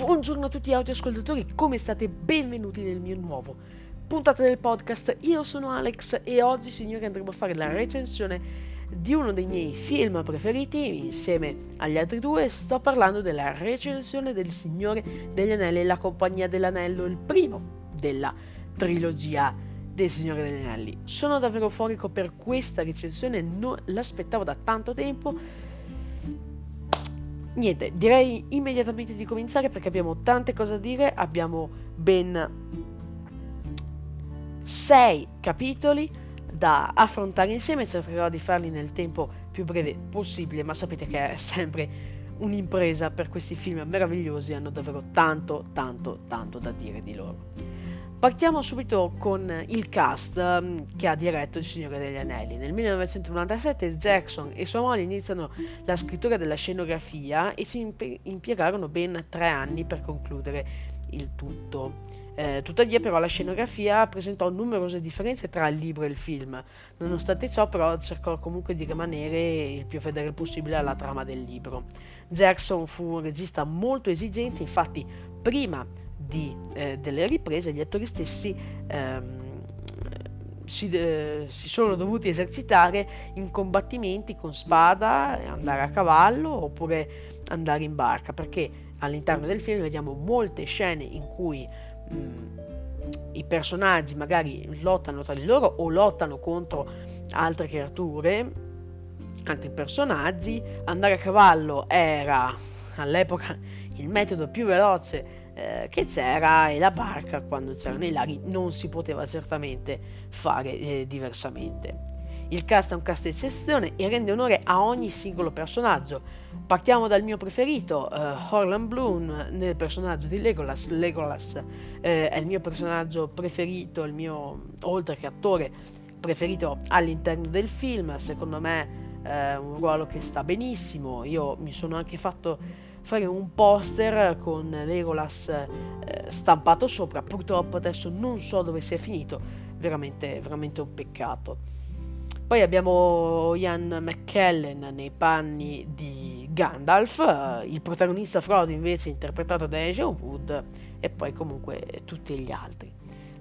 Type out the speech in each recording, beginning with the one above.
Buongiorno a tutti gli audioascoltatori, come state? Benvenuti nel mio nuovo puntata del podcast. Io sono Alex e oggi, signori, andremo a fare la recensione di uno dei miei film preferiti insieme agli altri due. Sto parlando della recensione del Signore degli Anelli e la Compagnia dell'Anello, il primo della trilogia del Signore degli Anelli. Sono davvero euforico per questa recensione, non l'aspettavo da tanto tempo niente, direi immediatamente di cominciare perché abbiamo tante cose da dire, abbiamo ben sei capitoli da affrontare insieme, cercherò di farli nel tempo più breve possibile, ma sapete che è sempre un'impresa per questi film meravigliosi, hanno davvero tanto, tanto, tanto da dire di loro. Partiamo subito con il cast um, che ha diretto Il Signore degli Anelli. Nel 1997 Jackson e sua moglie iniziano la scrittura della scenografia e si impiegarono ben tre anni per concludere il tutto. Eh, tuttavia però la scenografia presentò numerose differenze tra il libro e il film. Nonostante ciò però cercò comunque di rimanere il più fedele possibile alla trama del libro. Jackson fu un regista molto esigente, infatti prima di, eh, delle riprese gli attori stessi ehm, si, eh, si, sono dovuti esercitare in combattimenti con spada, andare a cavallo oppure andare in barca, perché all'interno del film vediamo molte scene in cui mh, mm, i personaggi magari lottano tra di loro o lottano contro altre creature, altri personaggi. Andare a cavallo era all'epoca il metodo più veloce eh, che c'era e la barca quando c'erano i laghi non si poteva certamente fare eh, diversamente. Il cast è un cast d'eccezione e rende onore a ogni singolo personaggio. Partiamo dal mio preferito, uh, Orlan Bloom, nel personaggio di Legolas. Legolas eh, è il mio personaggio preferito, il mio, oltre che attore, preferito all'interno del film. Secondo me è un ruolo che sta benissimo. Io mi sono anche fatto fare un poster con Legolas eh, stampato sopra. Purtroppo adesso non so dove sia finito, veramente, veramente un peccato. Poi abbiamo Ian McKellen nei panni di Gandalf, eh, il protagonista Frodo invece interpretato da Asian Wood e poi comunque tutti gli altri.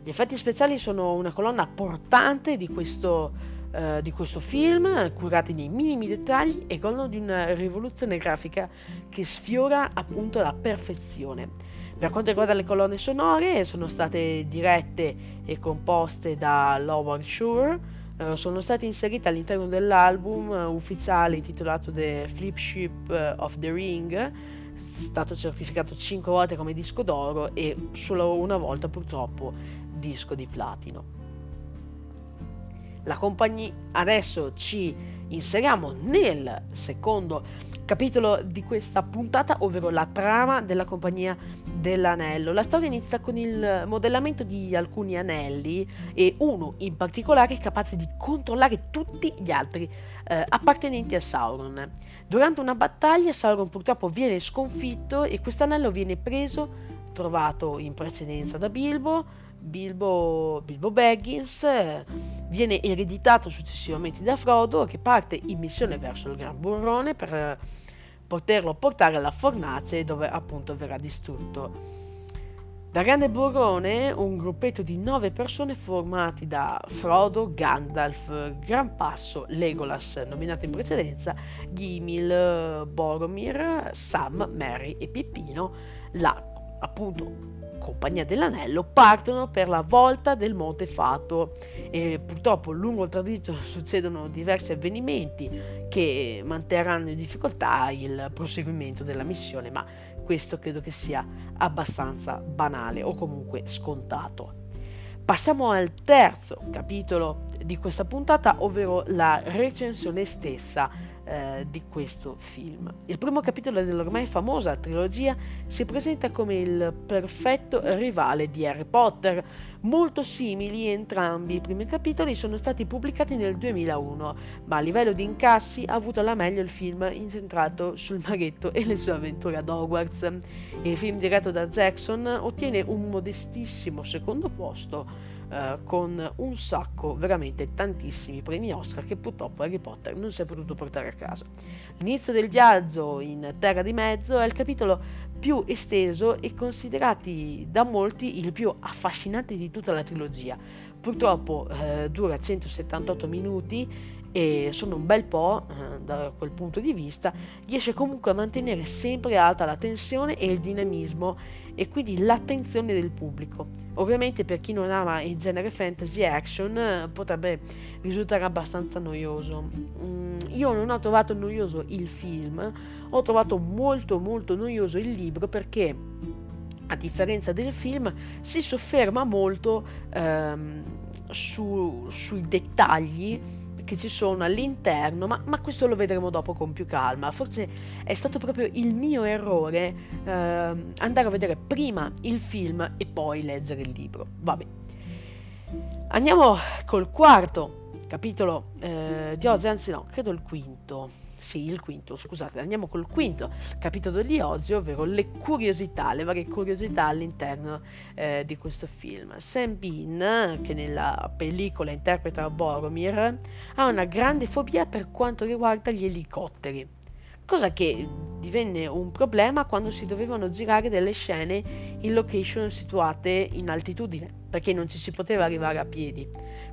Gli effetti speciali sono una colonna portante di questo eh, di questo film, curati nei minimi dettagli e godono di una rivoluzione grafica che sfiora appunto la perfezione. Per quanto riguarda le colonne sonore, sono state dirette e composte da Lowell Shore, eh, sono state inserite all'interno dell'album uh, ufficiale intitolato The Flip Ship of the Ring, stato certificato 5 volte come disco d'oro e solo una volta purtroppo disco di platino. La compagnia adesso ci inseriamo nel secondo capitolo di questa puntata, ovvero la trama della compagnia dell'anello. La storia inizia con il modellamento di alcuni anelli e uno in particolare capace di controllare tutti gli altri eh, appartenenti a Sauron. Durante una battaglia Sauron purtroppo viene sconfitto e questo anello viene preso, trovato in precedenza da Bilbo, Bilbo, Bilbo Baggins eh, viene ereditato successivamente da Frodo che parte in missione verso il Gran Burrone per eh, poterlo portare alla fornace dove appunto verrà distrutto. Da Grande Burrone un gruppetto di nove persone formati da Frodo, Gandalf, Gran Passo, Legolas, nominato in precedenza, Gimil, Boromir, Sam, Mary e Pippino, la appunto Compagnia dell'Anello partono per la volta del Monte Fato e purtroppo lungo il tragitto succedono diversi avvenimenti che manterranno in difficoltà il proseguimento della missione, ma questo credo che sia abbastanza banale o comunque scontato. Passiamo al terzo capitolo di questa puntata, ovvero la recensione stessa eh, di questo film. Il primo capitolo dell'ormai famosa trilogia si presenta come il perfetto rivale di Harry Potter. Molto simili entrambi i primi capitoli sono stati pubblicati nel 2001, ma a livello di incassi ha avuto la meglio il film incentrato sul maghetto e le sue avventure ad Hogwarts. Il film diretto da Jackson ottiene un modestissimo secondo posto eh, con un sacco, veramente tantissimi premi Oscar che purtroppo Harry Potter non si è potuto portare a casa. L'inizio del viaggio in Terra di Mezzo è il capitolo più esteso e considerati da molti il più affascinante di tutta la trilogia. Purtroppo eh, dura 178 minuti e sono un bel po' eh, da quel punto di vista, riesce comunque a mantenere sempre alta la tensione e il dinamismo e quindi l'attenzione del pubblico. Ovviamente per chi non ama il genere fantasy action eh, potrebbe risultare abbastanza noioso. Mm, io non ho trovato noioso il film, ho trovato molto molto noioso il libro perché a differenza del film si sofferma molto ehm, su, sui dettagli che ci sono all'interno, ma, ma, questo lo vedremo dopo con più calma. Forse è stato proprio il mio errore eh, andare a vedere prima il film e poi leggere il libro. Vabbè. Andiamo col quarto capitolo eh, di Ozzy, anzi no, credo il quinto sì, il quinto, scusate, andiamo col quinto capitolo di oggi, ovvero le curiosità, le varie curiosità all'interno eh, di questo film. Sam Bean, che nella pellicola interpreta Boromir, ha una grande fobia per quanto riguarda gli elicotteri, cosa che divenne un problema quando si dovevano girare delle scene in location situate in altitudine, perché non ci si poteva arrivare a piedi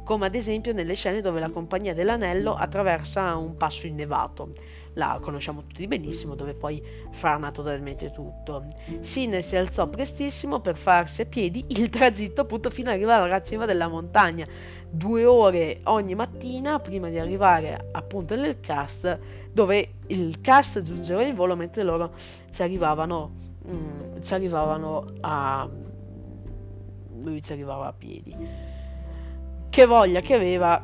come ad esempio nelle scene dove la Compagnia dell'Anello attraversa un passo innevato. La conosciamo tutti benissimo, dove poi frana totalmente tutto. Sin si alzò prestissimo per farsi a piedi il tragitto appunto fino ad arrivare alla cima della montagna. Due ore ogni mattina prima di arrivare appunto nel cast, dove il cast giungeva in volo mentre loro ci arrivavano, mm, ci arrivavano a... lui ci arrivava a piedi che voglia che aveva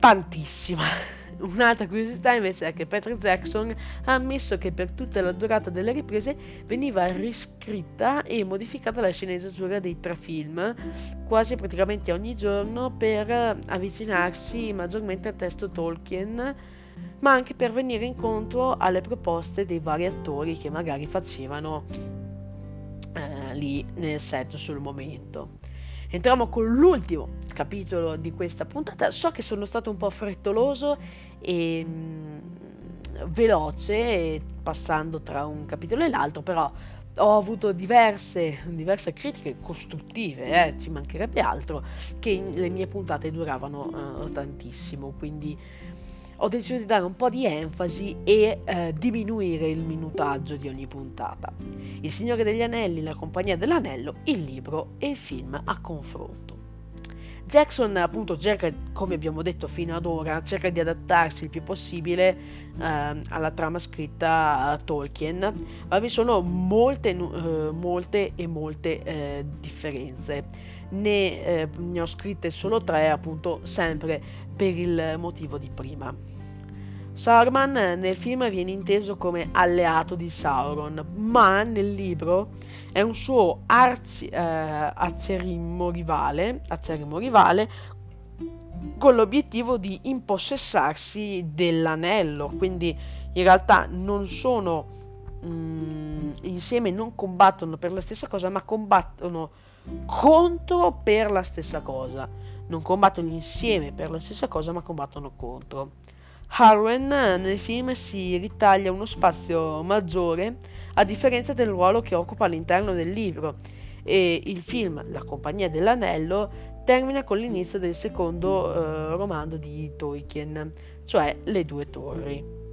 tantissima. Un'altra curiosità invece è che Patrick Jackson ha ammesso che per tutta la durata delle riprese veniva riscritta e modificata la sceneggiatura dei tre film quasi praticamente ogni giorno per avvicinarsi maggiormente al testo Tolkien ma anche per venire incontro alle proposte dei vari attori che magari facevano eh, lì nel set sul momento. Entriamo con l'ultimo capitolo di questa puntata. So che sono stato un po' frettoloso e mh, mm, veloce, passando tra un capitolo e l'altro, però ho avuto diverse, diverse critiche costruttive, eh, ci mancherebbe altro, che le mie puntate duravano uh, tantissimo, quindi ho deciso di dare un po' di enfasi e eh, diminuire il minutaggio di ogni puntata. Il Signore degli Anelli, La Compagnia dell'Anello, il libro e il film a confronto. Jackson appunto cerca, come abbiamo detto fino ad ora, cerca di adattarsi il più possibile eh, alla trama scritta a Tolkien, ma vi sono molte, eh, molte e molte eh, differenze. Ne, eh, ne ho scritte solo tre, appunto, sempre per il motivo di prima. Saruman nel film viene inteso come alleato di Sauron, ma nel libro è un suo arci, eh, acerimo, rivale, acerimo rivale con l'obiettivo di impossessarsi dell'anello, quindi in realtà non sono mh, mm, insieme, non combattono per la stessa cosa, ma combattono contro per la stessa cosa non combattono insieme per la stessa cosa ma combattono contro. Harwen nel film si ritaglia uno spazio maggiore a differenza del ruolo che occupa all'interno del libro e il film La compagnia dell'anello termina con l'inizio del secondo eh, romanzo di Tolkien, cioè Le due torri.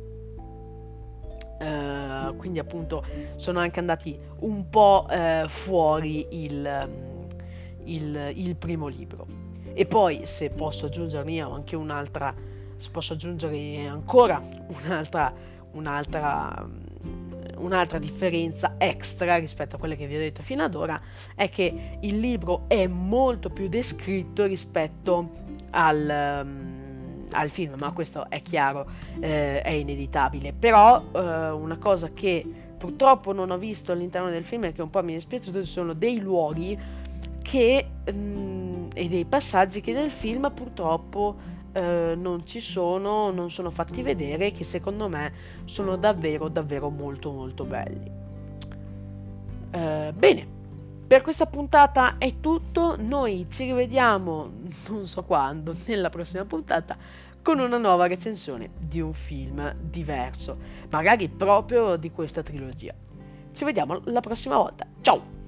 Uh, quindi appunto sono anche andati un po' uh, fuori il, il, il primo libro. E poi se posso aggiungerne io anche un'altra, se posso aggiungere ancora un'altra, un'altra, un'altra differenza extra rispetto a quelle che vi ho detto fino ad ora, è che il libro è molto più descritto rispetto al... Um, al film, ma questo è chiaro, eh, è ineditabile. Però eh, una cosa che purtroppo non ho visto all'interno del film e che un po' mi è dispiaciuto sono dei luoghi che, mh, mm, e dei passaggi che nel film purtroppo eh, non ci sono, non sono fatti vedere, che secondo me sono davvero, davvero molto, molto belli. Eh, bene, Per questa puntata è tutto, noi ci rivediamo non so quando, nella prossima puntata, con una nuova recensione di un film diverso, magari proprio di questa trilogia. Ci vediamo la prossima volta, ciao!